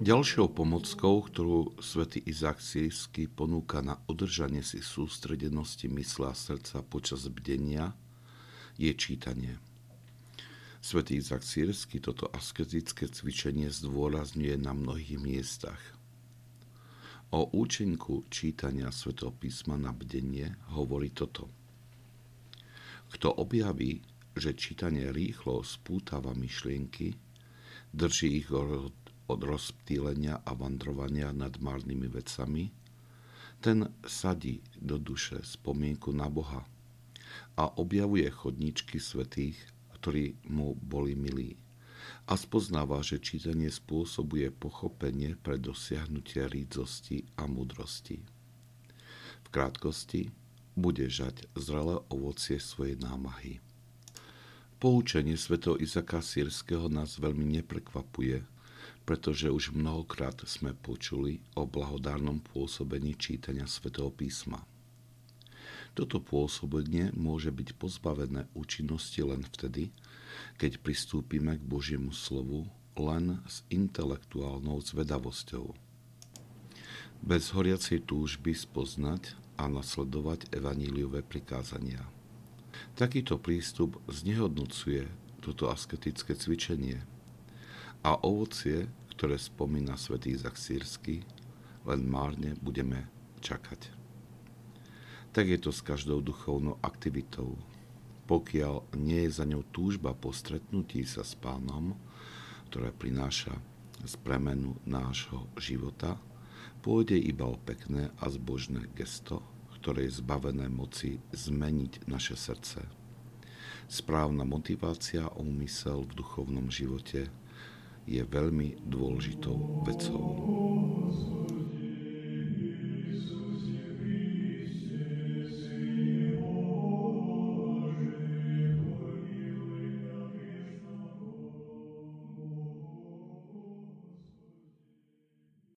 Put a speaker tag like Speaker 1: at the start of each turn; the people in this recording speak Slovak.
Speaker 1: Ďalšou pomockou, ktorú svätý Izák Sírsky ponúka na udržanie si sústredenosti mysla a srdca počas bdenia, je čítanie. Svetý Izák Sírsky toto asketické cvičenie zdôrazňuje na mnohých miestach. O účinku čítania svätého písma na bdenie hovorí toto. Kto objaví, že čítanie rýchlo spútava myšlienky, drží ich od rozptýlenia a vandrovania nad márnymi vecami, ten sadí do duše spomienku na Boha a objavuje chodničky svetých, ktorí mu boli milí a spoznáva, že čítanie spôsobuje pochopenie pre dosiahnutie rídzosti a múdrosti. V krátkosti bude žať zrelé ovocie svojej námahy. Poučenie svätého Izaka Sýrského nás veľmi neprekvapuje, pretože už mnohokrát sme počuli o blahodárnom pôsobení čítania svätého písma. Toto pôsobenie môže byť pozbavené účinnosti len vtedy, keď pristúpime k Božiemu slovu len s intelektuálnou zvedavosťou. Bez horiacej túžby spoznať a nasledovať evaníliové prikázania. Takýto prístup znehodnocuje toto asketické cvičenie a ovocie, ktoré spomína svätý Izak Sírsky, len márne budeme čakať. Tak je to s každou duchovnou aktivitou. Pokiaľ nie je za ňou túžba po stretnutí sa s pánom, ktoré prináša z premenu nášho života, pôjde iba o pekné a zbožné gesto, ktoré je zbavené moci zmeniť naše srdce. Správna motivácia a úmysel v duchovnom živote je veľmi dôležitou vecou.